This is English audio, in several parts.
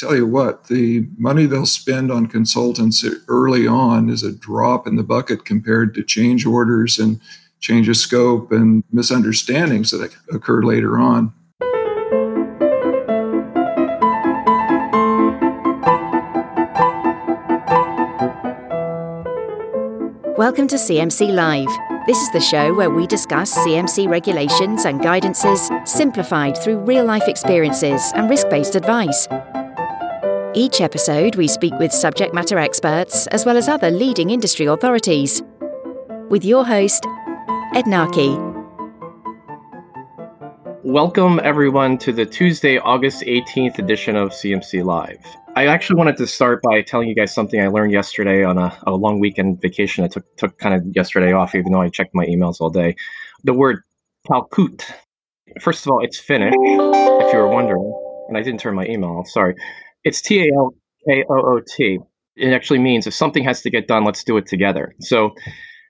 tell you what, the money they'll spend on consultants early on is a drop in the bucket compared to change orders and change of scope and misunderstandings that occur later on. Welcome to CMC Live. This is the show where we discuss CMC regulations and guidances simplified through real life experiences and risk based advice. Each episode, we speak with subject matter experts as well as other leading industry authorities. With your host, Ed Narkey. Welcome, everyone, to the Tuesday, August 18th edition of CMC Live. I actually wanted to start by telling you guys something I learned yesterday on a, a long weekend vacation. I took, took kind of yesterday off, even though I checked my emails all day. The word talkoot. First of all, it's Finnish, if you were wondering, and I didn't turn my email off, sorry. It's T A L K O O T. It actually means if something has to get done, let's do it together. So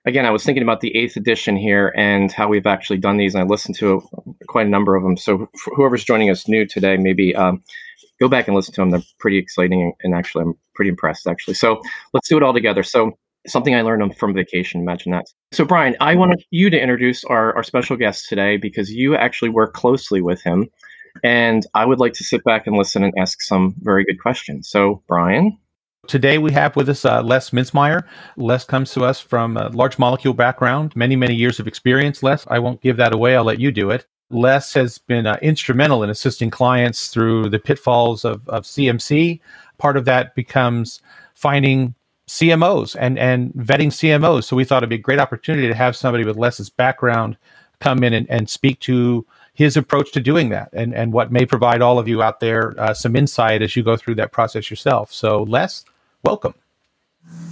again, I was thinking about the eighth edition here and how we've actually done these. And I listened to quite a number of them. So whoever's joining us new today, maybe um, go back and listen to them. They're pretty exciting, and actually, I'm pretty impressed actually. So let's do it all together. So something I learned from vacation. Imagine that. So Brian, I wanted you to introduce our, our special guest today because you actually work closely with him. And I would like to sit back and listen and ask some very good questions. So, Brian, Today we have with us uh, Les Mintzmeyer. Les comes to us from a large molecule background, many, many years of experience. Les, I won't give that away. I'll let you do it. Les has been uh, instrumental in assisting clients through the pitfalls of, of CMC. Part of that becomes finding CMOs and, and vetting CMOs. So we thought it'd be a great opportunity to have somebody with Les's background come in and, and speak to his approach to doing that and, and what may provide all of you out there uh, some insight as you go through that process yourself. So, Les, welcome.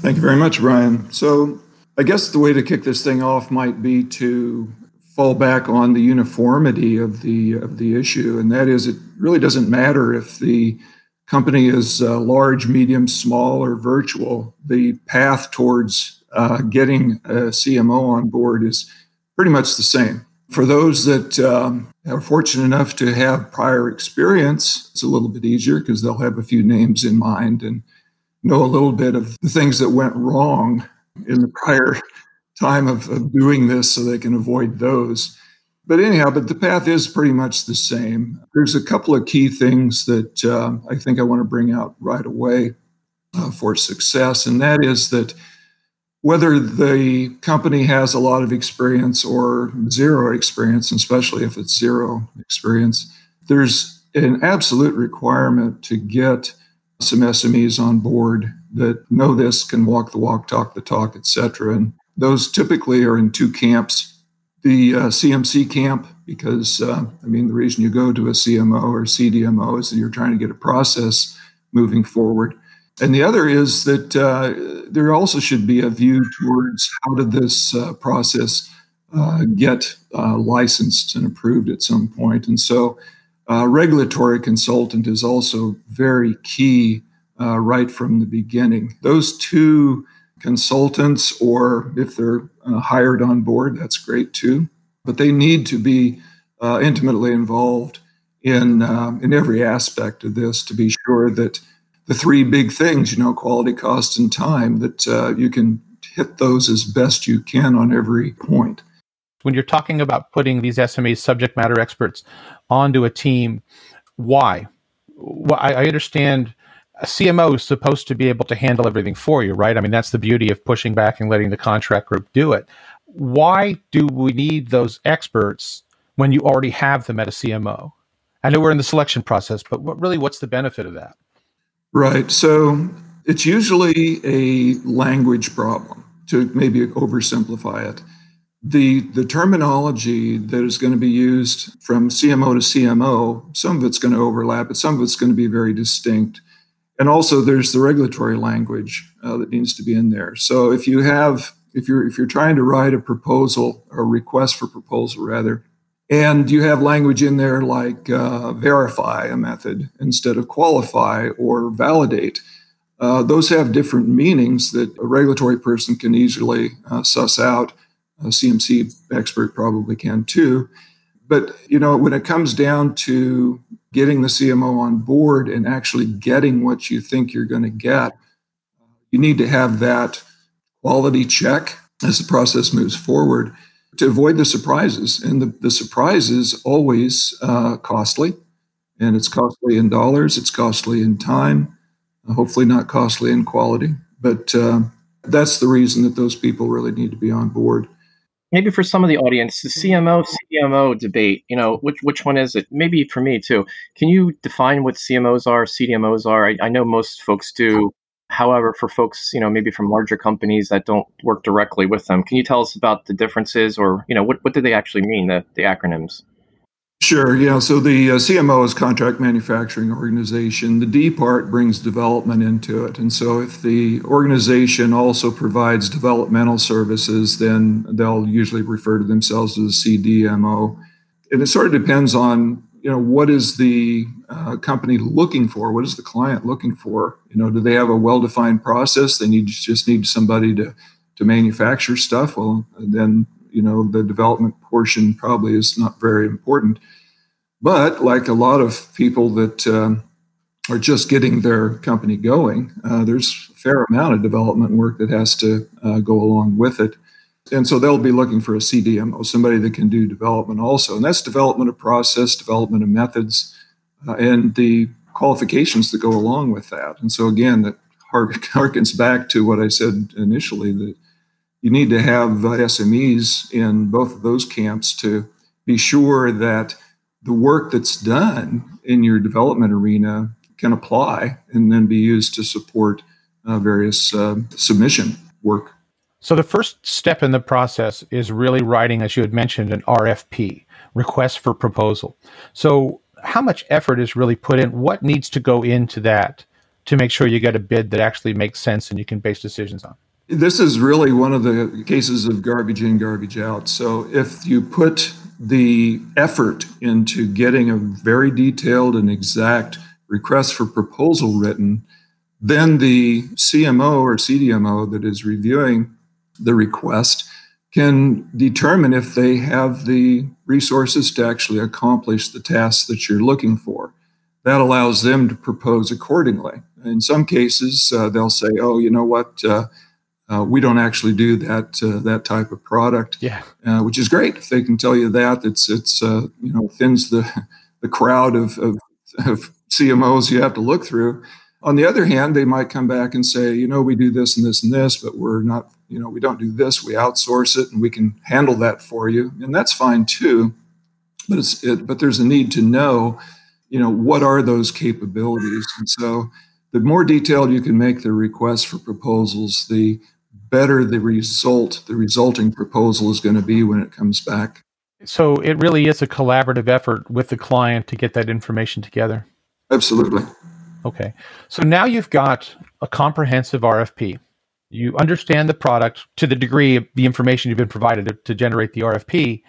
Thank you very much, Brian. So, I guess the way to kick this thing off might be to fall back on the uniformity of the of the issue, and that is, it really doesn't matter if the company is uh, large, medium, small, or virtual. The path towards uh, getting a CMO on board is pretty much the same. For those that um, are fortunate enough to have prior experience, it's a little bit easier because they'll have a few names in mind and know a little bit of the things that went wrong in the prior time of, of doing this so they can avoid those. But anyhow, but the path is pretty much the same. There's a couple of key things that uh, I think I want to bring out right away uh, for success, and that is that whether the company has a lot of experience or zero experience, especially if it's zero experience, there's an absolute requirement to get some SMEs on board that know this, can walk the walk, talk the talk, etc. And those typically are in two camps. The uh, CMC camp, because uh, I mean, the reason you go to a CMO or CDMO is that you're trying to get a process moving forward. And the other is that uh, there also should be a view towards how did this uh, process uh, get uh, licensed and approved at some point. And so, uh, regulatory consultant is also very key uh, right from the beginning. Those two consultants, or if they're hired on board, that's great too. But they need to be intimately involved in in every aspect of this to be sure that the three big things, you know, quality, cost, and time, that uh, you can hit those as best you can on every point. When you're talking about putting these SMEs, subject matter experts, onto a team, why? Well, I, I understand a CMO is supposed to be able to handle everything for you, right? I mean, that's the beauty of pushing back and letting the contract group do it. Why do we need those experts when you already have them at a CMO? I know we're in the selection process, but what, really, what's the benefit of that? Right. So it's usually a language problem to maybe oversimplify it. The, the terminology that is going to be used from CMO to CMO, some of it's going to overlap, but some of it's going to be very distinct. And also, there's the regulatory language uh, that needs to be in there. So if you have, if you're if you're trying to write a proposal or request for proposal rather, and you have language in there like uh, verify a method instead of qualify or validate. Uh, those have different meanings that a regulatory person can easily uh, suss out. A CMC expert probably can too. But you know, when it comes down to getting the CMO on board and actually getting what you think you're going to get, you need to have that quality check as the process moves forward to avoid the surprises. And the, the surprise is always uh, costly, and it's costly in dollars, it's costly in time, hopefully not costly in quality. But uh, that's the reason that those people really need to be on board. Maybe for some of the audience, the CMO CDMO debate, you know, which which one is it? Maybe for me too. Can you define what CMOs are, CDMOs are? I, I know most folks do. However, for folks, you know, maybe from larger companies that don't work directly with them, can you tell us about the differences or, you know, what, what do they actually mean, the, the acronyms? Sure. Yeah. So the uh, CMO is contract manufacturing organization. The D part brings development into it. And so if the organization also provides developmental services, then they'll usually refer to themselves as a CDMO. And it sort of depends on you know what is the uh, company looking for? What is the client looking for? You know do they have a well-defined process? They need just need somebody to to manufacture stuff? Well then you know the development portion probably is not very important. But like a lot of people that um, are just getting their company going uh, there's a fair amount of development work that has to uh, go along with it and so they'll be looking for a CDMO, somebody that can do development also. And that's development of process, development of methods, uh, and the qualifications that go along with that. And so again, that harkens back to what I said initially that you need to have SMEs in both of those camps to be sure that the work that's done in your development arena can apply and then be used to support uh, various uh, submission work. So the first step in the process is really writing, as you had mentioned, an RFP, request for proposal. So how much effort is really put in? What needs to go into that to make sure you get a bid that actually makes sense and you can base decisions on? This is really one of the cases of garbage in, garbage out. So if you put the effort into getting a very detailed and exact request for proposal written, then the CMO or CDMO that is reviewing the request can determine if they have the resources to actually accomplish the tasks that you're looking for. That allows them to propose accordingly. In some cases, uh, they'll say, "Oh, you know what? Uh, uh, we don't actually do that uh, that type of product." Yeah, uh, which is great if they can tell you that. It's it's uh, you know thins the the crowd of, of, of CMOs you have to look through. On the other hand, they might come back and say, you know, we do this and this and this, but we're not, you know, we don't do this. We outsource it, and we can handle that for you, and that's fine too. But it's it, but there's a need to know, you know, what are those capabilities, and so the more detailed you can make the request for proposals, the better the result, the resulting proposal is going to be when it comes back. So it really is a collaborative effort with the client to get that information together. Absolutely. Okay. So now you've got a comprehensive RFP. You understand the product to the degree of the information you've been provided to, to generate the RFP.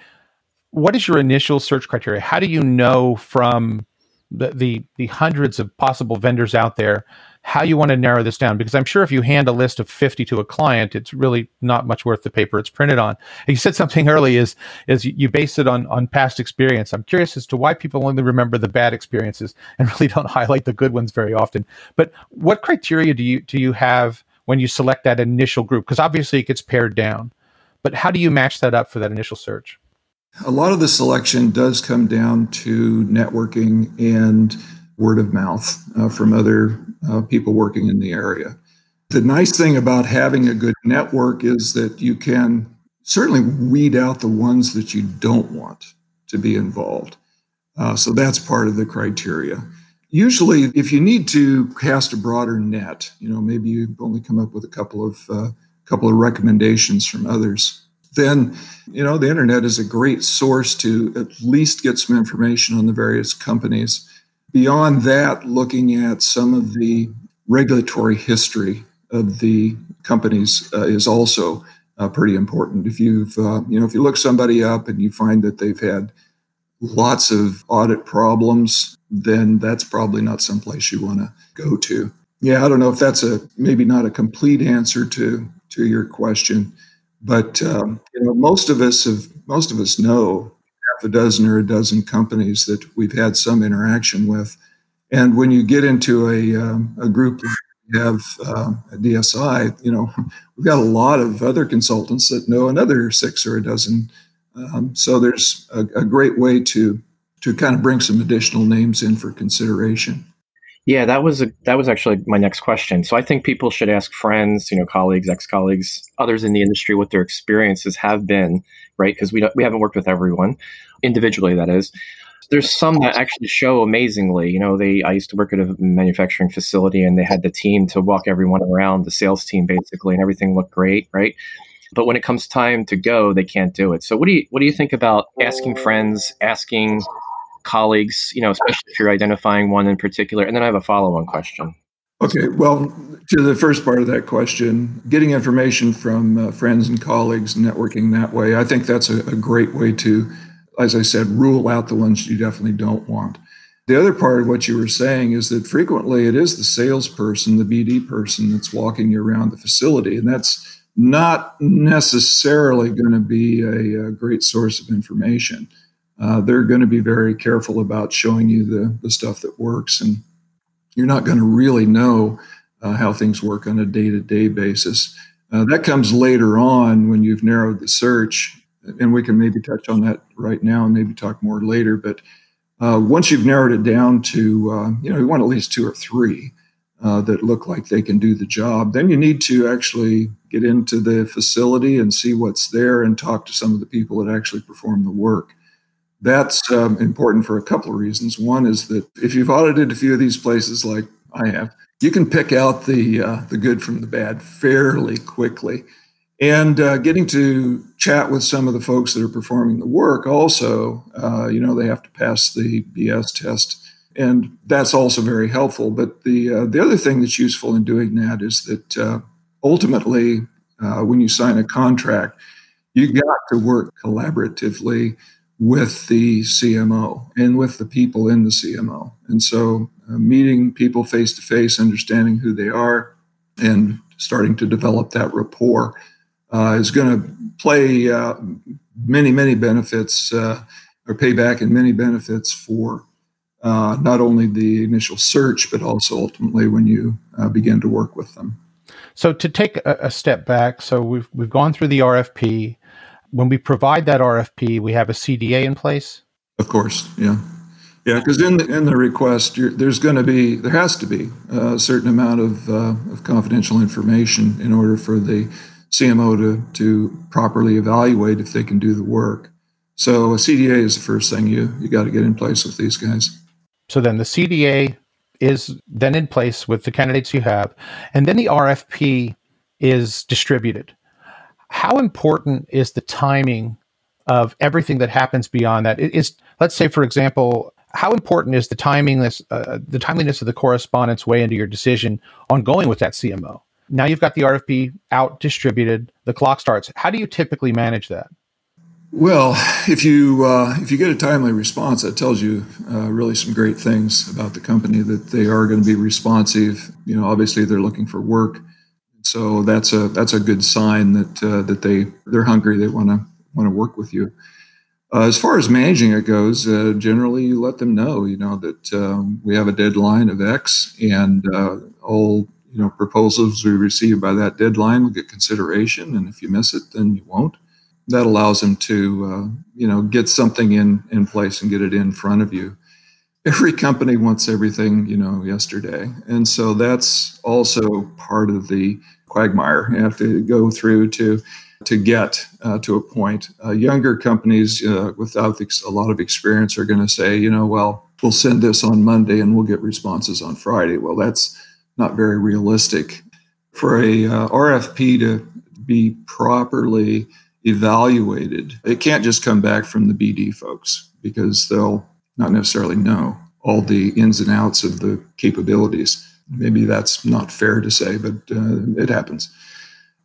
What is your initial search criteria? How do you know from the, the, the hundreds of possible vendors out there how you want to narrow this down because i'm sure if you hand a list of 50 to a client it's really not much worth the paper it's printed on and you said something early is is you base it on on past experience i'm curious as to why people only remember the bad experiences and really don't highlight the good ones very often but what criteria do you do you have when you select that initial group because obviously it gets pared down but how do you match that up for that initial search a lot of the selection does come down to networking and word of mouth uh, from other uh, people working in the area. The nice thing about having a good network is that you can certainly weed out the ones that you don't want to be involved. Uh, so that's part of the criteria. Usually, if you need to cast a broader net, you know, maybe you've only come up with a couple of uh, couple of recommendations from others then you know the internet is a great source to at least get some information on the various companies. Beyond that looking at some of the regulatory history of the companies uh, is also uh, pretty important. If you've uh, you know if you look somebody up and you find that they've had lots of audit problems then that's probably not someplace you want to go to yeah i don't know if that's a maybe not a complete answer to to your question but um, you know, most of us have most of us know half a dozen or a dozen companies that we've had some interaction with. And when you get into a, um, a group have uh, a DSI, you know, we've got a lot of other consultants that know another six or a dozen. Um, so there's a, a, great way to to kind of bring some additional names in for consideration. Yeah, that was a, that was actually my next question. So I think people should ask friends, you know, colleagues, ex-colleagues, others in the industry what their experiences have been, right? Because we don't, we haven't worked with everyone individually, that is. There's some that actually show amazingly. You know, they I used to work at a manufacturing facility, and they had the team to walk everyone around, the sales team basically, and everything looked great, right? But when it comes time to go, they can't do it. So what do you what do you think about asking friends, asking colleagues, you know, especially if you're identifying one in particular? And then I have a follow-on question. Okay, well, to the first part of that question, getting information from uh, friends and colleagues, networking that way, I think that's a, a great way to, as I said, rule out the ones you definitely don't want. The other part of what you were saying is that frequently it is the salesperson, the BD person that's walking you around the facility, and that's not necessarily going to be a, a great source of information uh, they're going to be very careful about showing you the, the stuff that works. And you're not going to really know uh, how things work on a day to day basis. Uh, that comes later on when you've narrowed the search. And we can maybe touch on that right now and maybe talk more later. But uh, once you've narrowed it down to, uh, you know, you want at least two or three. Uh, that look like they can do the job. Then you need to actually get into the facility and see what's there and talk to some of the people that actually perform the work. That's um, important for a couple of reasons. One is that if you've audited a few of these places, like I have, you can pick out the uh, the good from the bad fairly quickly. And uh, getting to chat with some of the folks that are performing the work, also, uh, you know, they have to pass the BS test, and that's also very helpful. But the uh, the other thing that's useful in doing that is that uh, ultimately, uh, when you sign a contract, you got to work collaboratively with the CMO and with the people in the CMO. And so, uh, meeting people face to face, understanding who they are, and starting to develop that rapport uh, is going to play uh, many, many benefits or pay back in many benefits for uh, not only the initial search, but also ultimately when you uh, begin to work with them. So, to take a, a step back, so we've we've gone through the RFP when we provide that RFP, we have a CDA in place. Of course, yeah, yeah. Because in the in the request, there's going to be there has to be a certain amount of uh, of confidential information in order for the CMO to to properly evaluate if they can do the work. So a CDA is the first thing you you got to get in place with these guys. So then the CDA is then in place with the candidates you have, and then the RFP is distributed how important is the timing of everything that happens beyond that? Is let's say, for example, how important is the timingness, uh, the timeliness of the correspondence way into your decision on going with that CMO? Now you've got the RFP out, distributed, the clock starts. How do you typically manage that? Well, if you uh, if you get a timely response, that tells you uh, really some great things about the company. That they are going to be responsive. You know, obviously they're looking for work. So that's a that's a good sign that uh, that they they're hungry. They want to want to work with you. Uh, as far as managing it goes, uh, generally you let them know, you know, that um, we have a deadline of X, and uh, all you know proposals we receive by that deadline will get consideration, and if you miss it, then you won't. That allows them to, uh, you know, get something in in place and get it in front of you. Every company wants everything you know yesterday. And so that's also part of the quagmire. You have to go through to to get uh, to a point. Uh, younger companies uh, without a lot of experience are going to say you know well we'll send this on monday and we'll get responses on friday. Well that's not very realistic. For a uh, rfp to be properly evaluated it can't just come back from the bd folks because they'll not necessarily know all the ins and outs of the capabilities. Maybe that's not fair to say, but uh, it happens.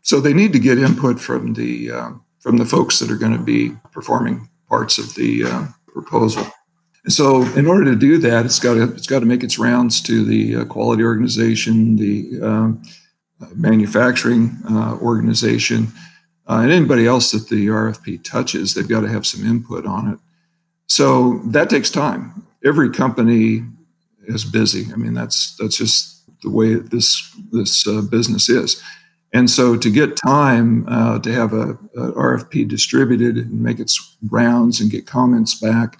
So they need to get input from the uh, from the folks that are going to be performing parts of the uh, proposal. And so, in order to do that, it's got to it's got to make its rounds to the uh, quality organization, the um, manufacturing uh, organization, uh, and anybody else that the RFP touches. They've got to have some input on it. So that takes time. Every company is busy. I mean, that's that's just the way this this uh, business is. And so to get time uh, to have a, a, RFP distributed and make its rounds and get comments back,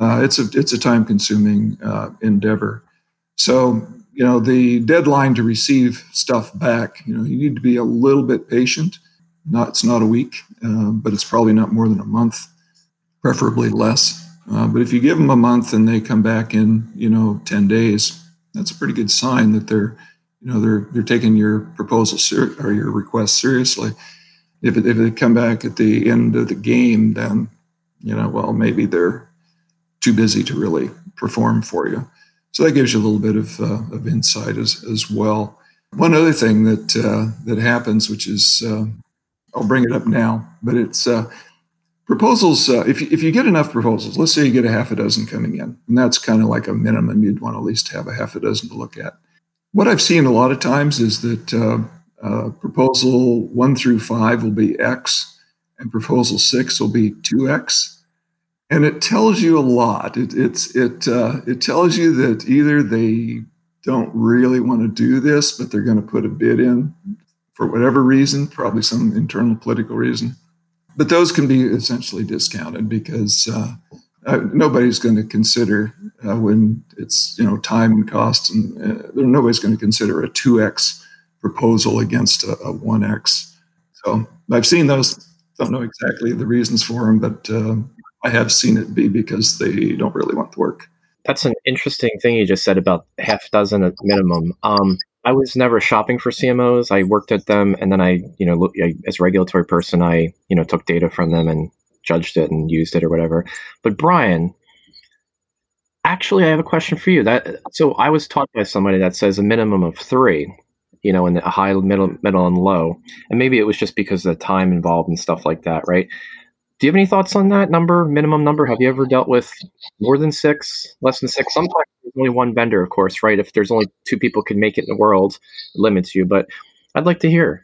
uh, it's a it's a time consuming uh, endeavor. So you know the deadline to receive stuff back, you know, you need to be a little bit patient. Not it's not a week, uh, but it's probably not more than a month, preferably less. Uh, but if you give them a month and they come back in, you know, ten days, that's a pretty good sign that they're, you know, they're they're taking your proposal ser- or your request seriously. If it, if they come back at the end of the game, then you know, well, maybe they're too busy to really perform for you. So that gives you a little bit of, uh, of insight as, as well. One other thing that uh, that happens, which is uh, I'll bring it up now, but it's uh, proposals. Uh, if if you get enough proposals, let's say you get a half a dozen coming in, and that's kind of like a minimum. You'd want at least have a half a dozen to look at. What I've seen a lot of times is that uh, proposal one through five will be X, and proposal six will be two X and it tells you a lot. It, it's it uh, it tells you that either they don't really want to do this, but they're going to put a bid in for whatever reason, probably some internal political reason. But those can be essentially discounted because uh, uh, nobody's going to consider uh, when it's you know time and cost, and uh, nobody's going to consider a two x proposal against a one x. So I've seen those. Don't know exactly the reasons for them, but uh, I have seen it be because they don't really want the work. That's an interesting thing you just said about half dozen at minimum. Um, I was never shopping for CMOs. I worked at them, and then I, you know, look, I, as a regulatory person, I, you know, took data from them and judged it and used it or whatever. But Brian, actually, I have a question for you. That so I was taught by somebody that says a minimum of three, you know, in a high, middle, middle, and low, and maybe it was just because of the time involved and stuff like that, right? Do you have any thoughts on that number, minimum number? Have you ever dealt with more than six, less than six? Sometimes only one vendor, of course, right? If there's only two people can make it in the world, it limits you. But I'd like to hear.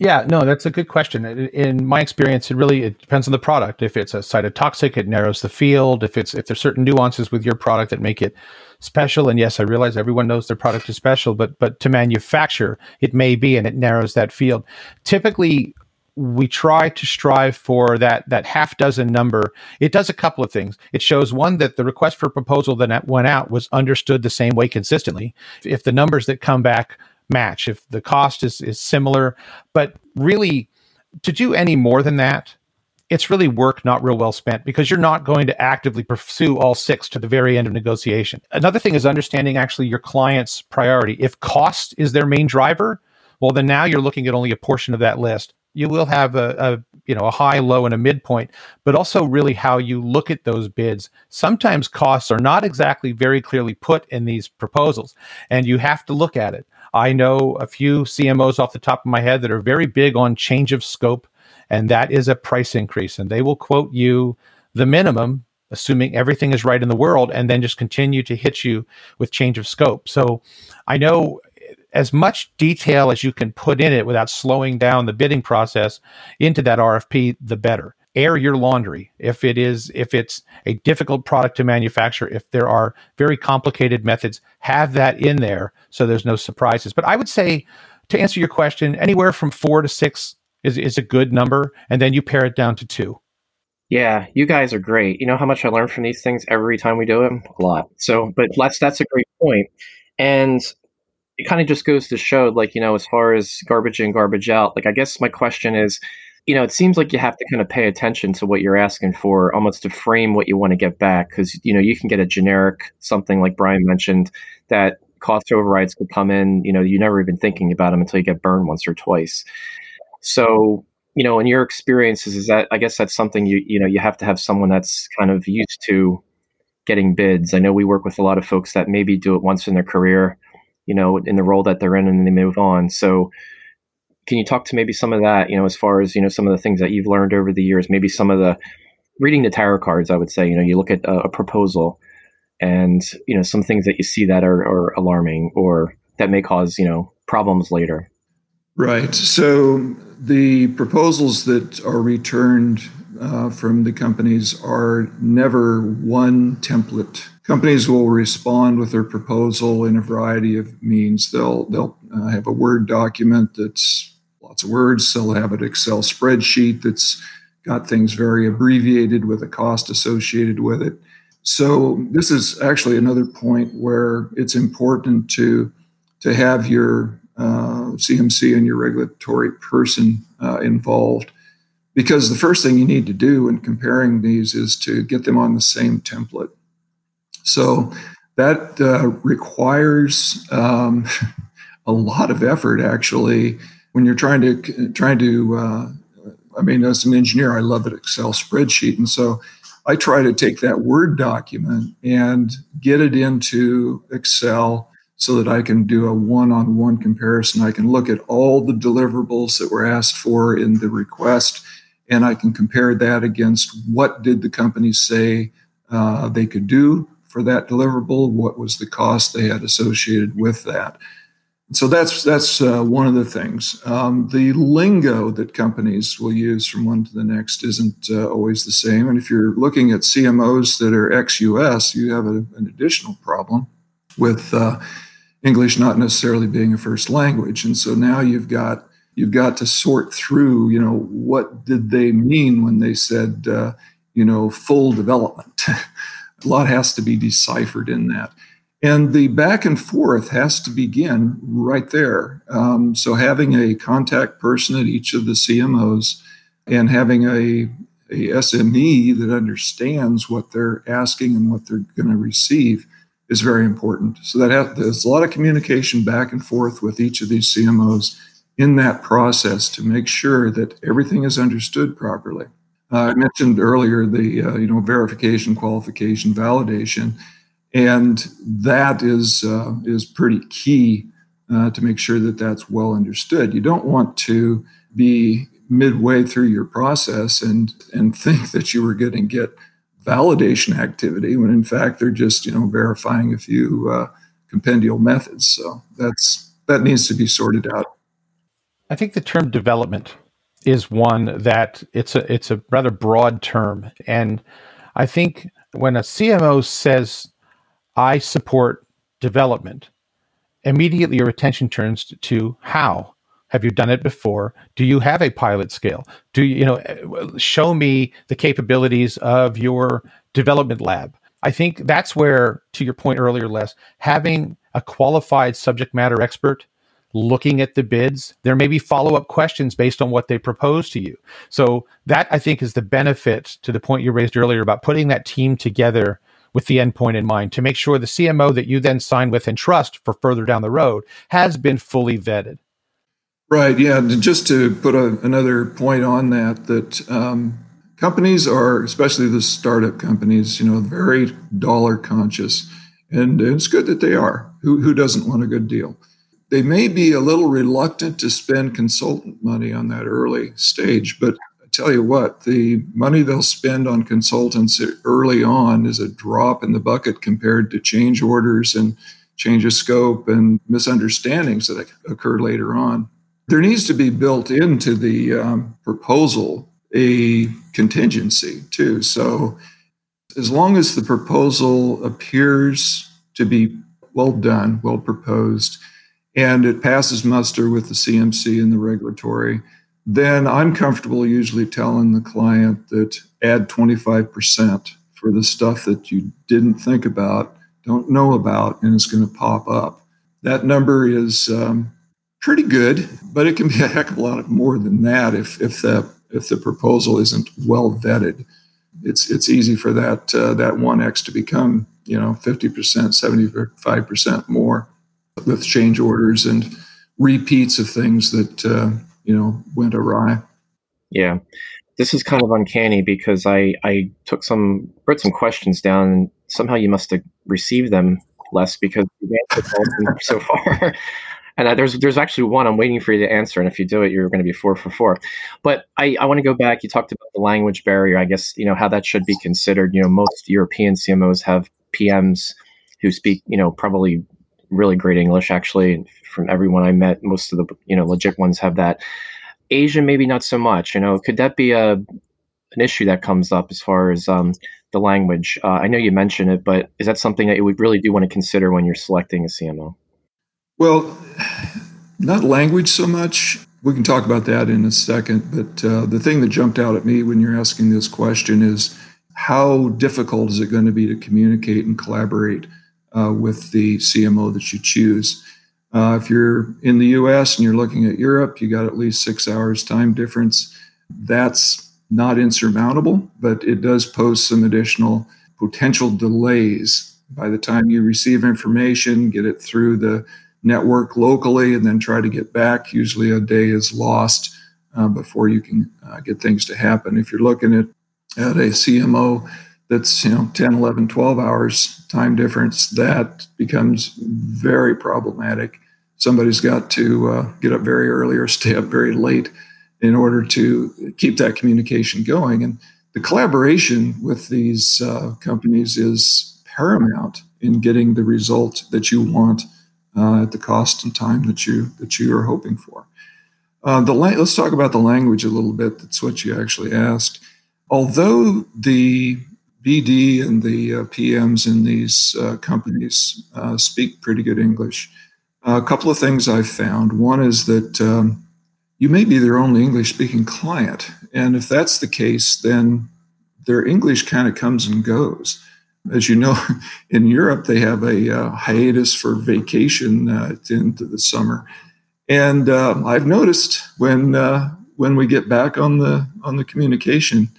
Yeah, no, that's a good question. In my experience, it really it depends on the product. If it's a cytotoxic, it narrows the field. If it's if there's certain nuances with your product that make it special, and yes, I realize everyone knows their product is special, but but to manufacture, it may be, and it narrows that field. Typically, we try to strive for that that half dozen number. It does a couple of things. It shows one that the request for proposal that went out was understood the same way consistently. If the numbers that come back match if the cost is is similar. But really to do any more than that it's really work not real well spent because you're not going to actively pursue all six to the very end of negotiation. Another thing is understanding actually your client's priority. If cost is their main driver well then now you're looking at only a portion of that list you will have a, a, you know a high low and a midpoint but also really how you look at those bids. Sometimes costs are not exactly very clearly put in these proposals and you have to look at it. I know a few cmos off the top of my head that are very big on change of scope and that is a price increase and they will quote you the minimum assuming everything is right in the world and then just continue to hit you with change of scope. So i know as much detail as you can put in it without slowing down the bidding process into that RFP, the better. Air your laundry. If it is, if it's a difficult product to manufacture, if there are very complicated methods, have that in there so there's no surprises. But I would say, to answer your question, anywhere from four to six is, is a good number, and then you pare it down to two. Yeah, you guys are great. You know how much I learn from these things every time we do them? A lot. So, but that's that's a great point. And it kind of just goes to show, like, you know, as far as garbage in, garbage out, like, I guess my question is, you know, it seems like you have to kind of pay attention to what you're asking for almost to frame what you want to get back. Cause, you know, you can get a generic something like Brian mentioned that cost overrides could come in, you know, you're never even thinking about them until you get burned once or twice. So, you know, in your experiences, is that, I guess that's something you, you know, you have to have someone that's kind of used to getting bids. I know we work with a lot of folks that maybe do it once in their career you know, in the role that they're in and they move on. So can you talk to maybe some of that, you know, as far as, you know, some of the things that you've learned over the years, maybe some of the reading the tarot cards, I would say, you know, you look at a, a proposal and, you know, some things that you see that are, are alarming or that may cause, you know, problems later. Right. So the proposals that are returned uh, from the companies are never one template. Companies will respond with their proposal in a variety of means. They'll they'll uh, have a Word document that's lots of words. They'll have an Excel spreadsheet that's got things very abbreviated with a cost associated with it. So this is actually another point where it's important to to have your uh, CMC and your regulatory person uh, involved because the first thing you need to do in comparing these is to get them on the same template. So that uh, requires um, a lot of effort actually when you're trying to trying to. Uh, I mean, as an engineer, I love an Excel spreadsheet, and so I try to take that Word document and get it into Excel so that I can do a one on one comparison. I can look at all the deliverables that were asked for in the request and I can compare that against what did the company say uh, they could do for that deliverable, what was the cost they had associated with that. So that's that's uh, one of the things. Um, the lingo that companies will use from one to the next isn't uh, always the same. And if you're looking at CMOs that are ex-US, you have a, an additional problem with uh, English not necessarily being a first language. And so now you've got you've got to sort through, you know, what did they mean when they said, uh, you know, full development. a lot has to be deciphered in that. And the back and forth has to begin right there. Um, so having a contact person at each of the CMOs and having a, a SME that understands what they're asking and what they're going to receive is very important. So that has, there's a lot of communication back and forth with each of these CMOs in that process to make sure that everything is understood properly. Uh, I mentioned earlier the uh, you know verification, qualification, validation, and that is uh, is pretty key uh, to make sure that that's well understood. You don't want to be midway through your process and and think that you were going to get validation activity when in fact they're just you know verifying a few uh, compendial methods. So that's that needs to be sorted out. I think the term development is one that it's a it's a rather broad term, and I think when a CMO says, "I support development," immediately your attention turns to how. Have you done it before? Do you have a pilot scale? Do you, you know, show me the capabilities of your development lab? I think that's where, to your point earlier, Les, having a qualified subject matter expert looking at the bids. There may be follow up questions based on what they propose to you. So, that I think is the benefit to the point you raised earlier about putting that team together with the endpoint in mind to make sure the CMO that you then sign with and trust for further down the road has been fully vetted. Right. Yeah. Just to put a, another point on that, that um, companies are, especially the startup companies, you know, very dollar conscious, and it's good that they are. Who who doesn't want a good deal? They may be a little reluctant to spend consultant money on that early stage, but I tell you what, the money they'll spend on consultants early on is a drop in the bucket compared to change orders and change of scope and misunderstandings that occur later on. There needs to be built into the um, proposal a contingency too. So, as long as the proposal appears to be well done, well proposed, and it passes muster with the CMC and the regulatory, then I'm comfortable usually telling the client that add 25% for the stuff that you didn't think about, don't know about, and it's going to pop up. That number is um, pretty good, but it can be a heck of a lot more than that if, if the if the proposal isn't well vetted. It's it's easy for that uh, that one X to become you know 50%, 75% more with change orders and repeats of things that uh, you know went awry. Yeah, this is kind of uncanny because I I took some wrote some questions down and somehow you must have received them Les because you answered so far. And there's there's actually one I'm waiting for you to answer, and if you do it, you're going to be four for four. But I, I want to go back. You talked about the language barrier. I guess you know how that should be considered. You know, most European CMOs have PMs who speak you know probably really great English actually from everyone I met. Most of the you know legit ones have that. Asian maybe not so much. You know, could that be a an issue that comes up as far as um, the language. Uh, I know you mentioned it, but is that something that you would really do want to consider when you're selecting a CMO? Well, not language so much. We can talk about that in a second. But uh, the thing that jumped out at me when you're asking this question is how difficult is it going to be to communicate and collaborate uh, with the CMO that you choose? Uh, if you're in the US and you're looking at Europe, you got at least six hours time difference. That's not insurmountable, but it does pose some additional potential delays by the time you receive information, get it through the network locally, and then try to get back. Usually a day is lost uh, before you can uh, get things to happen. If you're looking at, at a CMO that's you know 10 11 12 hours time difference that becomes very problematic somebody's got to uh, get up very early or stay up very late in order to keep that communication going. And the collaboration with these uh, companies is paramount in getting the result that you want uh, at the cost and time that you that you are hoping for. Uh, the la- let's talk about the language a little bit. That's what you actually asked. Although the BD and the uh, PMs in these uh, companies uh, speak pretty good English, a couple of things I've found. One is that um, you may be their only English speaking client. And if that's the case, then their English kind of comes and goes. As you know, in Europe, they have a uh, hiatus for vacation uh, into the summer. And uh, I've noticed when uh, when we get back on the on the communication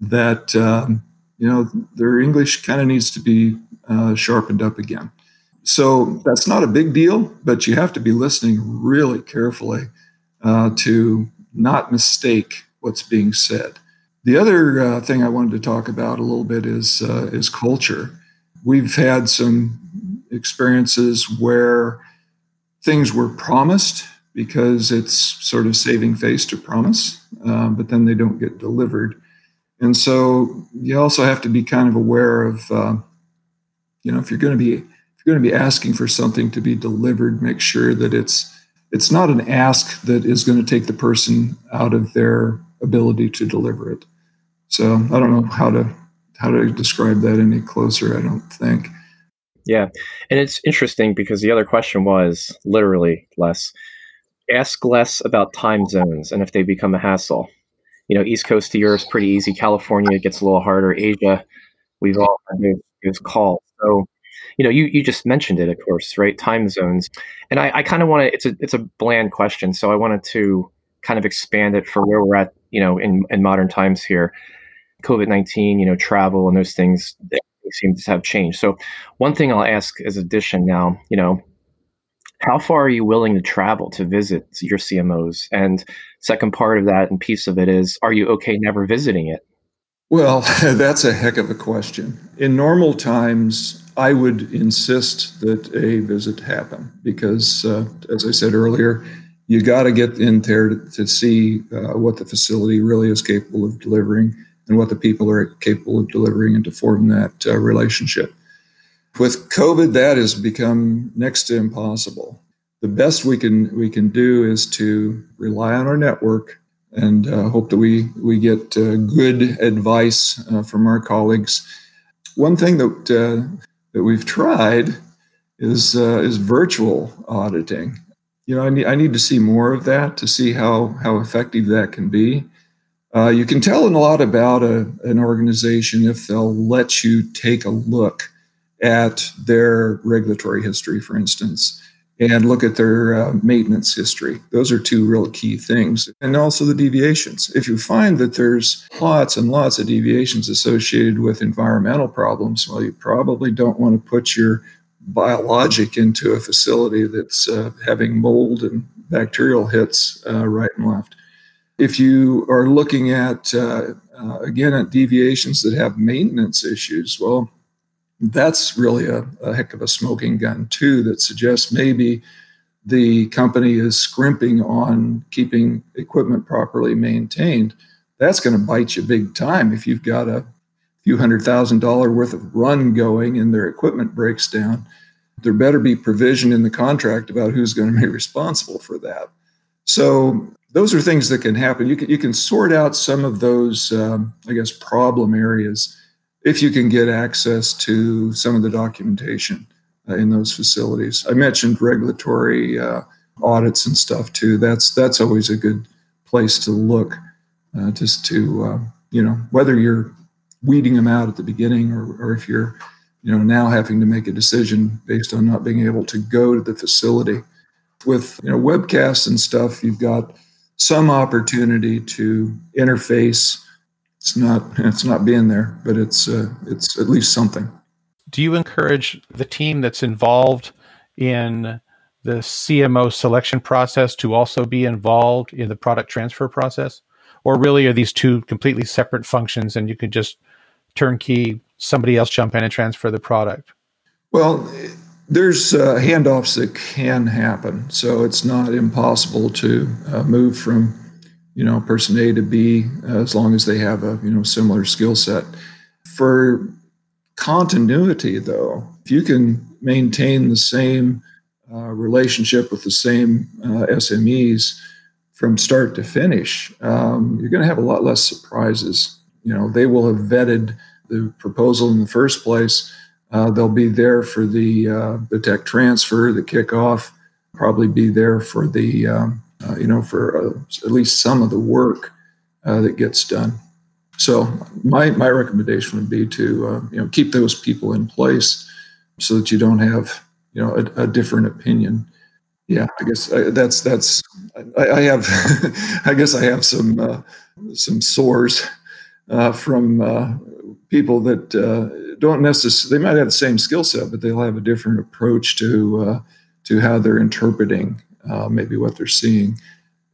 that um, you know their English kind of needs to be uh, sharpened up again. So that's not a big deal, but you have to be listening really carefully uh, to not mistake what's being said. The other uh, thing I wanted to talk about a little bit is uh, is culture. We've had some experiences where things were promised because it's sort of saving face to promise, uh, but then they don't get delivered. And so you also have to be kind of aware of, uh, you know, if you're going to be if you're going to be asking for something to be delivered, make sure that it's it's not an ask that is going to take the person out of their ability to deliver it. So I don't know how to how to describe that any closer. I don't think. Yeah, and it's interesting because the other question was literally Les. Ask Les about time zones and if they become a hassle. You know, East Coast to Europe is pretty easy. California gets a little harder. Asia, we've all had those calls. So you know, you, you just mentioned it, of course, right? Time zones. And I, I kind of want to, it's a, it's a bland question. So I wanted to kind of expand it for where we're at, you know, in, in modern times here. COVID-19, you know, travel and those things seem to have changed. So one thing I'll ask as addition now, you know, how far are you willing to travel to visit your CMOs? And second part of that and piece of it is, are you okay never visiting it? Well, that's a heck of a question. In normal times, I would insist that a visit happen because, uh, as I said earlier, you got to get in there to, to see uh, what the facility really is capable of delivering and what the people are capable of delivering and to form that uh, relationship. With COVID, that has become next to impossible. The best we can we can do is to rely on our network and uh, hope that we we get uh, good advice uh, from our colleagues. One thing that that we've tried is uh, is virtual auditing. You know, I need I need to see more of that to see how how effective that can be. Uh, you can tell a lot about a, an organization if they'll let you take a look at their regulatory history, for instance, and look at their uh, maintenance history. Those are two real key things. And also the deviations. If you find that there's lots and lots of deviations associated with environmental problems, well, you probably don't want to put your biologic into a facility that's uh, having mold and bacterial hits uh, right and left. If you are looking at, uh, uh, again, at deviations that have maintenance issues, well, that's really a, a heck of a smoking gun too that suggests maybe the company is scrimping on keeping equipment properly maintained. That's going to bite you big time if you've got a few hundred thousand dollar worth of run going and their equipment breaks down. There better be provision in the contract about who's going to be responsible for that. So those are things that can happen. You can you can sort out some of those, um, I guess, problem areas if you can get access to some of the documentation uh, in those facilities. I mentioned regulatory uh, audits and stuff too. That's that's always a good place to look, uh, just to uh, you know whether you're weeding them out at the beginning or, or if you're you know now having to make a decision based on not being able to go to the facility. With you know webcasts and stuff, you've got some opportunity to interface. It's not it's not being there, but it's uh, it's at least something. Do you encourage the team that's involved in the CMO selection process to also be involved in the product transfer process, or really are these two completely separate functions, and you can just turnkey somebody else jump in and transfer the product? Well, there's uh, handoffs that can happen, so it's not impossible to uh, move from you know person A to B as long as they have a you know similar skill set. For continuity, though, if you can maintain the same uh, relationship with the same uh, SMEs from start to finish, um, you're going to have a lot less surprises. You know, they will have vetted the proposal in the first place uh, they'll be there for the uh, the tech transfer, the kickoff. Probably be there for the um, uh, you know for uh, at least some of the work uh, that gets done. So my my recommendation would be to uh, you know keep those people in place so that you don't have you know a, a different opinion. Yeah, I guess I, that's that's I, I have I guess I have some some sores from people that don't necessarily they might have the same skill set, but they'll have a different approach to uh, to how they're interpreting uh, maybe what they're seeing,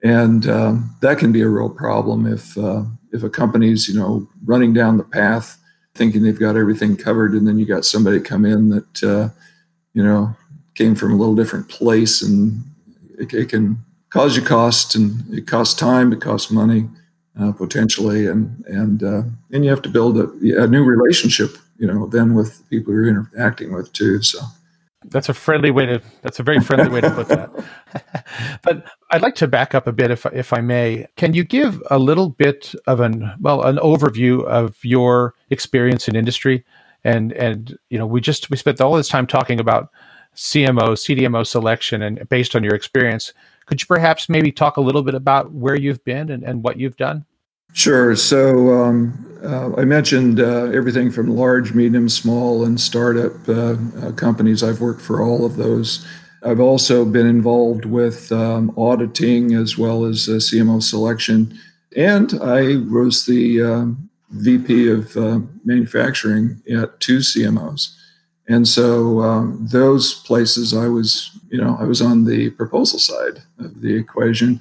and um, that can be a real problem if uh, if a company's you know running down the path thinking they've got everything covered, and then you got somebody come in that uh, you know came from a little different place, and it, it can cause you cost, and it costs time, it costs money. Uh, potentially, and and uh, and you have to build a, a new relationship you know, then with the people you're interacting with too. So that's a friendly way to. That's a very friendly way to put that. but I'd like to back up a bit, if if I may. Can you give a little bit of an well, an overview of your experience in industry? And and you know, we just we spent all this time talking about CMO, CDMO selection, and based on your experience, could you perhaps maybe talk a little bit about where you've been and, and what you've done? Sure. So um, uh, I mentioned uh, everything from large, medium, small, and startup uh, uh companies. I've worked for all of those. I've also been involved with um, auditing as well as CMO selection. And I was the um, VP of uh, manufacturing at two CMOs. And so um, those places I was, you know, I was on the proposal side of the equation.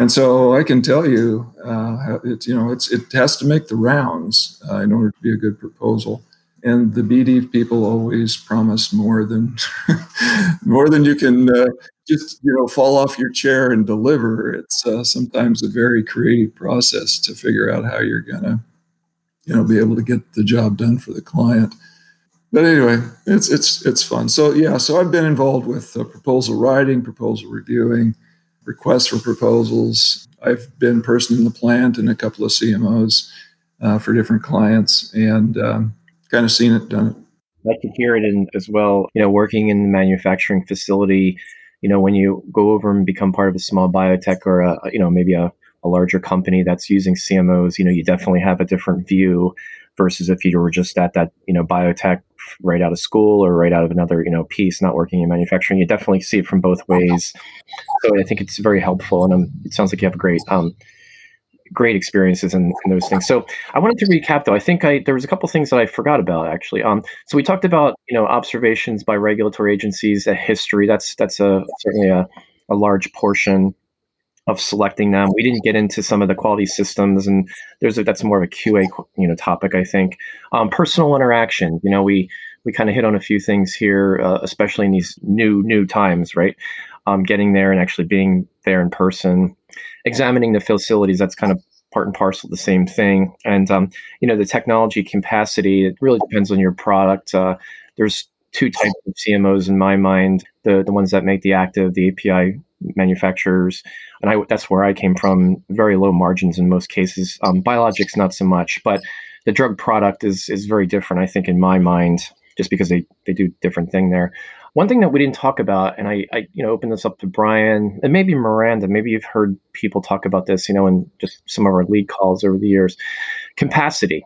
And so I can tell you, uh, it's you know, it's it has to make the rounds uh, in order to be a good proposal. And the BD people always promise more than more than you can uh, just you know fall off your chair and deliver. It's uh, sometimes a very creative process to figure out how you're gonna you know be able to get the job done for the client. But anyway, it's it's it's fun. So yeah, so I've been involved with uh, proposal writing, proposal reviewing requests for proposals. I've been person in the plant and a couple of CMOs uh, for different clients and um, kind of seen it, done. I can hear it in as well. You know, working in the manufacturing facility, you know, when you go over and become part of a small biotech or a, you know, maybe a, a larger company that's using CMOs, you know, you definitely have a different view versus if you were just at that, you know, biotech right out of school or right out of another you know piece not working in manufacturing. You definitely see it from both ways. So i think it's very helpful and um, it sounds like you have a great um, great experiences in, in, those things. So i wanted to recap though. I think i there was a couple things that i forgot about actually. Um so we talked about you know observations by regulatory agencies a history. That's that's a certainly a, a large portion of selecting them. We didn't get into some of the quality systems, and there's a, that's more of a QA you know topic, I think. Um, personal interaction, you know, we we kind of hit on a few things here, uh, especially in these new new times, right? Um, getting there and actually being there in person, examining the facilities. That's kind of part and parcel the same thing. And um, you know, the technology capacity. It really depends on your product. Uh, there's two types of CMOs in my mind: the the ones that make the active, the API manufacturers, and I that's where I came from. Very low margins in most cases. Um, biologics not so much, but the drug product is is very different. I think in my mind, just because they they do different thing there. One thing that we didn't talk about, and I, I you know open this up to Brian and maybe Miranda. Maybe you've heard people talk about this, you know, in just some of our lead calls over the years. Capacity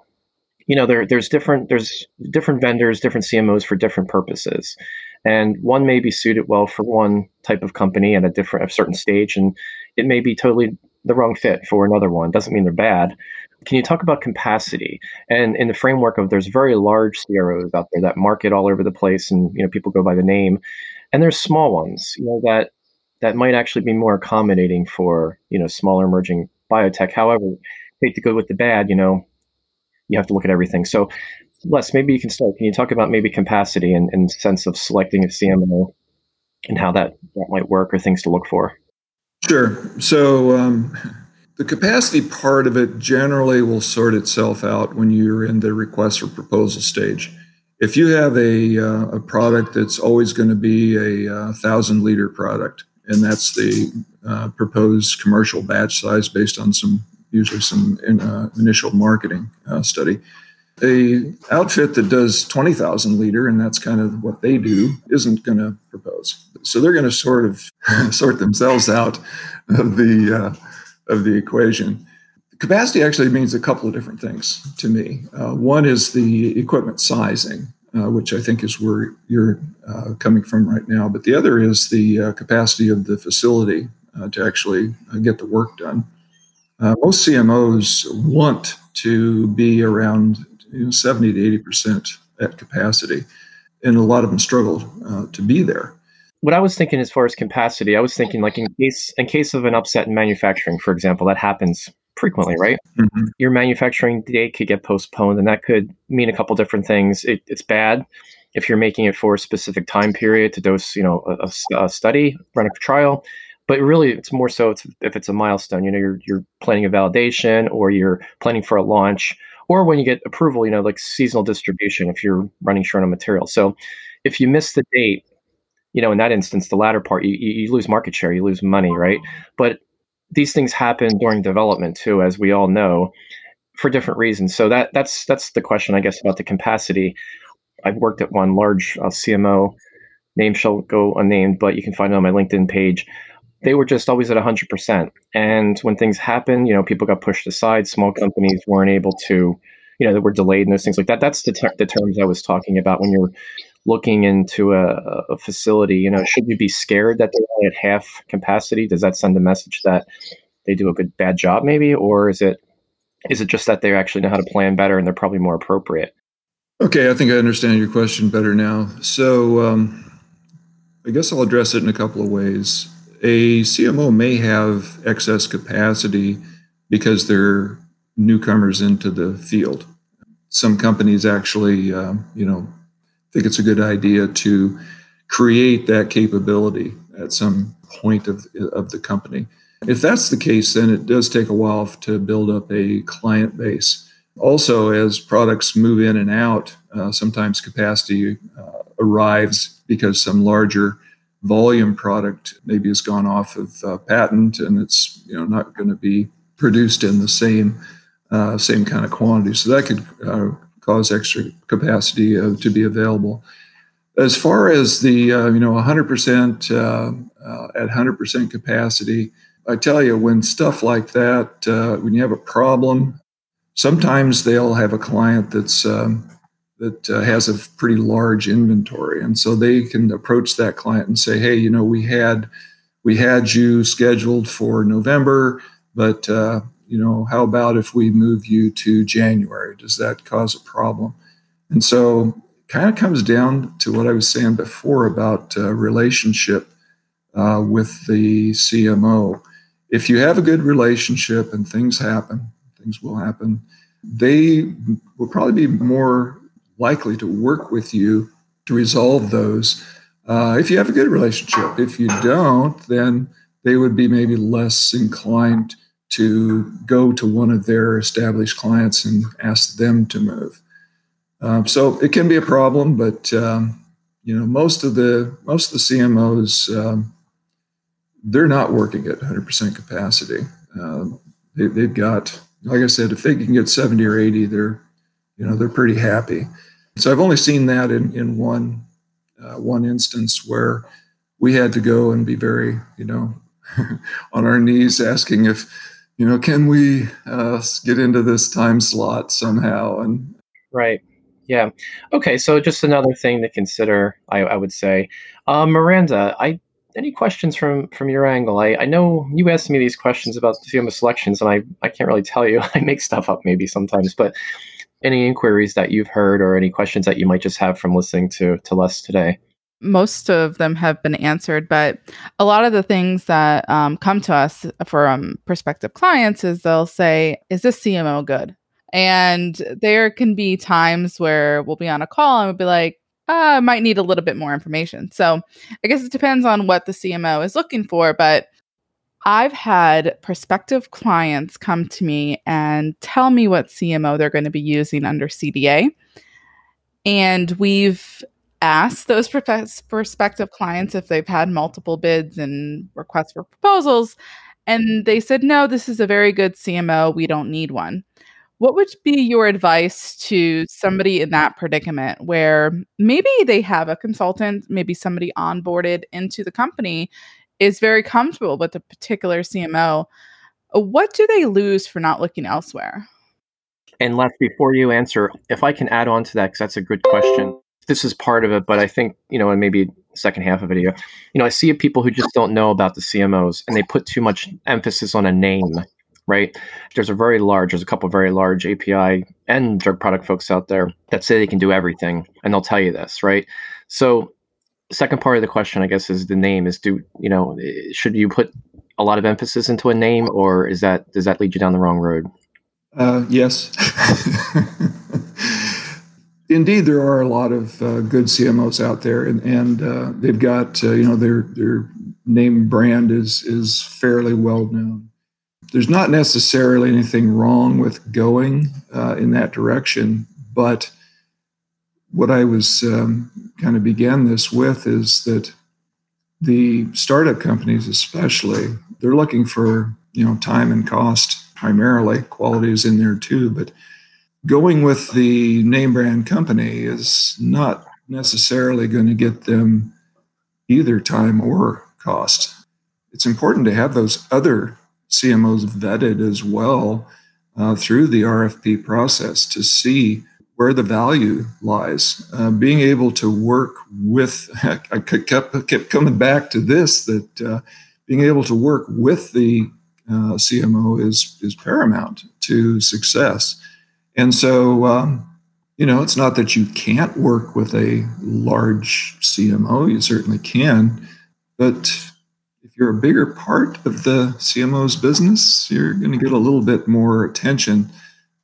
you know there there's different there's different vendors different cmos for different purposes and one may be suited well for one type of company at a different a certain stage and it may be totally the wrong fit for another one. Doesn't mean they're bad. Can you talk about capacity? And in the framework of there's very large cros out there that market all over the place and you know people go by the name. And there's small ones you know that that might actually be more accommodating for you know smaller emerging biotech. However take the good with the bad you know you have to look at everything. So, Les, maybe you can start. Can you talk about maybe capacity and, and sense of selecting a CMO and how that, that might work or things to look for? Sure. So, um, the capacity part of it generally will sort itself out when you're in the request for proposal stage. If you have a, uh, a product that's always going to be a, uh, thousand liter product, and that's the uh, proposed commercial batch size based on some usually some in, uh, initial marketing uh, study. A outfit that does 20,000 liter, and that's kind of what they do, isn't going to propose. So they're going to sort of sort themselves out of the uh, of the equation. Capacity actually means a couple of different things to me. Uh, one is the equipment sizing, uh, which I think is where you're uh, coming from right now. But the other is the uh, capacity of the facility uh, to actually get the work done. Most CMOs want to be around you know, 70 to 80 percent at capacity, and a lot of them struggle uh, to be there. What I was thinking as far as capacity, I was thinking like in case in case of an upset in manufacturing, for example, that happens frequently, right? Mm-hmm. Your manufacturing date could get postponed, and that could mean a couple different things. It, it's bad if you're making it for a specific time period to dose, you know, a, a study, run a trial but really it's more so it's, if it's a milestone you know you're, you're planning a validation or you're planning for a launch or when you get approval you know like seasonal distribution if you're running short on material. So if you miss the date you know in that instance the latter part you, you lose market share you lose money right? But these things happen during development too as we all know for different reasons. So that that's that's the question i guess about the capacity. I've worked at one large uh, cmo name shall go unnamed but you can find it on my linkedin page they were just always at 100%. And when things happen, you know, people got pushed aside. Small companies weren't able to, you know, that were delayed and those things like that. That's the, ter- the terms I was talking about when you're looking into a, a, facility. You know, should you be scared that they're only at half capacity? Does that send a message that they do a good bad job, maybe, or is it is it just that they actually know how to plan better and they're probably more appropriate? Okay, I think I understand your question better now. So um, I guess I'll address it in a couple of ways a CMO may have excess capacity because they're newcomers into the field. Some companies actually, uh, you know, think it's a good idea to create that capability at some point of, of the company. If that's the case, then it does take a while to build up a client base. Also, as products move in and out, uh, sometimes capacity uh, arrives because some larger volume product maybe has gone off of uh, patent and it's you know not going to be produced in the same uh, same kind of quantity. So that could uh, cause extra capacity uh, to be available. As far as the uh, you know 100% uh, at 100% capacity, I tell you when stuff like that, when you have a problem, sometimes they'll have a client that's um, that uh, has a pretty large inventory, and so they can approach that client and say, "Hey, you know, we had we had you scheduled for November, but uh, you know, how about if we move you to January? Does that cause a problem?" And so, kind of comes down to what I was saying before about uh, relationship uh, with the CMO. If you have a good relationship and things happen, things will happen. They will probably be more likely to work with you to resolve those uh, if you have a good relationship. If you don't, then they would be maybe less inclined to go to one of their established clients and ask them to move. Um, so it can be a problem, but um, you know most of the most of the CMOs um, they're not working at 100% capacity. Uh, they, they've got, like I said, if they can get 70 or 80, they're, you know, they're pretty happy. So I've only seen that in, in one, uh, one instance where we had to go and be very, you know, on our knees asking if, you know, can we uh, get into this time slot somehow? And right. Yeah. Okay. So just another thing to consider, I, I would say. Uh, Miranda, I any questions from from your angle? I, I know you asked me these questions about CMO selections, and I, I can't really tell you. I make stuff up maybe sometimes, but any inquiries that you've heard or any questions that you might just have from listening to to Les today? Most of them have been answered, but a lot of the things that um, come to us from prospective clients is they'll say, "Is this CMO good?" And there can be times where we'll be on a call and we'll be like, uh, might need a little bit more information. So I guess it depends on what the CMO is looking for. But I've had prospective clients come to me and tell me what CMO they're going to be using under CDA. And we've asked those prospective clients if they've had multiple bids and requests for proposals. And they said, no, this is a very good CMO. We don't need one. What would be your advice to somebody in that predicament where maybe they have a consultant, maybe somebody onboarded into the company is very comfortable with a particular CMO? Uh, what do they lose for not looking elsewhere? And Les, before you answer, if I can add on to that, because that's a good question. This is part of it, but I think, you know, and maybe second half of video, you know, I see people who just don't know about the CMOs and they put too much emphasis on a name right? There's a very large, there's a couple very large API and drug product folks out there that say they can do everything, and they'll tell you this, right? So, second part of the question, I guess, is the name. Is do you know should you put a lot of emphasis into a name, or is that does that lead you down the wrong road? Uh, yes. Indeed, there are a lot of uh, good CMOs out there, and, and uh, they've got uh, you know their their name brand is is fairly well known there's not necessarily anything wrong with going uh, in that direction, but what I was um, kind of began this with is that the startup companies, especially, they're looking for you know time and cost primarily. Quality is in there too, but going with the name brand company is not necessarily going to get them either time or cost. It's important to have those other CMOs vetted as well uh, through the RFP process to see where the value lies. Uh, being able to work with, I kept, kept coming back to this that uh, being able to work with the uh, CMO is, is paramount to success. And so, um, you know, it's not that you can't work with a large CMO, you certainly can, but if you're a bigger part of the CMO's business, you're going to get a little bit more attention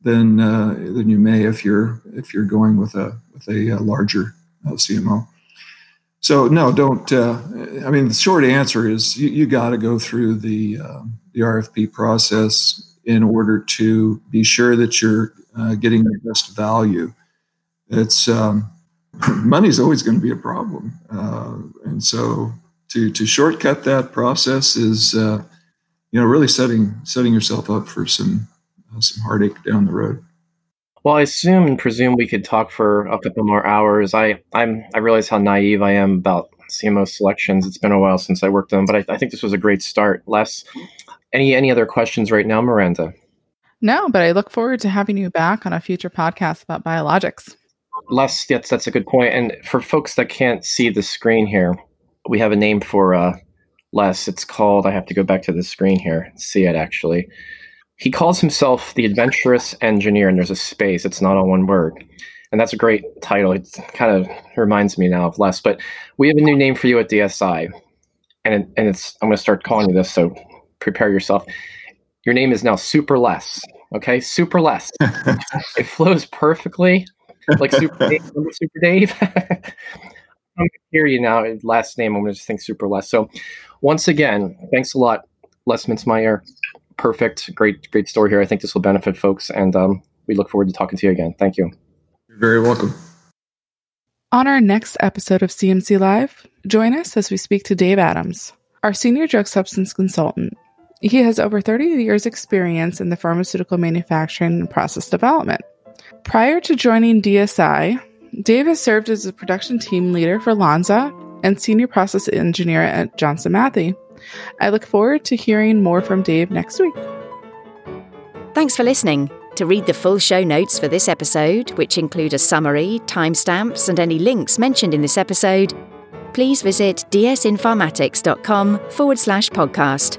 than uh, than you may if you're if you're going with a with a, uh, larger uh, CMO. So no, don't. Uh, I mean, the short answer is you, you got to go through the uh, the RFP process in order to be sure that you're uh, getting the best value. It's um, money's always going to be a problem, and so to to shortcut that process is uh, you know really setting setting yourself up for some uh, some heartache down the road. Well, I assume and presume we could talk for a couple more hours. I I'm I realize how naive I am about CMO selections. It's been a while since I worked on, them, but I, I think this was a great start. Les, any any other questions right now, Miranda? No, but I look forward to having you back on a future podcast about biologics. Les, yes, that's a good point. And for folks that can't see the screen here, we have a name for uh, Les. It's called. I have to go back to the screen here. See it actually. He calls himself the adventurous engineer, and there's a space. It's not all one word, and that's a great title. It kind of reminds me now of Les. But we have a new name for you at DSI, and it, and it's. I'm going to start calling you this. So prepare yourself. Your name is now Super Les. Okay, Super Les. it flows perfectly, like Super Dave. Super Dave. I'm hear you now. Last name, I'm going to just think super Les. So, once again, thanks a lot, Les Mintzmeyer. Perfect, great, great story here. I think this will benefit folks, and um, we look forward to talking to you again. Thank you. You're very welcome. On our next episode of CMC Live, join us as we speak to Dave Adams. our senior drug substance consultant. He has over 30 years' experience in the pharmaceutical manufacturing and process development. Prior to joining DSI, Dave has served as a production team leader for Lonza and senior process engineer at Johnson Matthey. I look forward to hearing more from Dave next week. Thanks for listening. To read the full show notes for this episode, which include a summary, timestamps, and any links mentioned in this episode, please visit dsinpharmatics.com forward slash podcast.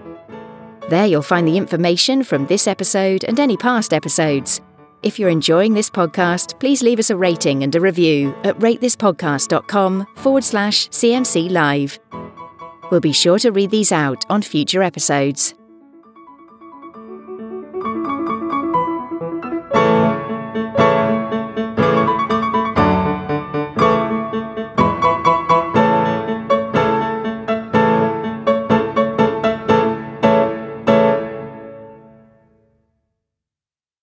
There you'll find the information from this episode and any past episodes. If you're enjoying this podcast, please leave us a rating and a review at ratethispodcast.com forward slash CMC Live. We'll be sure to read these out on future episodes.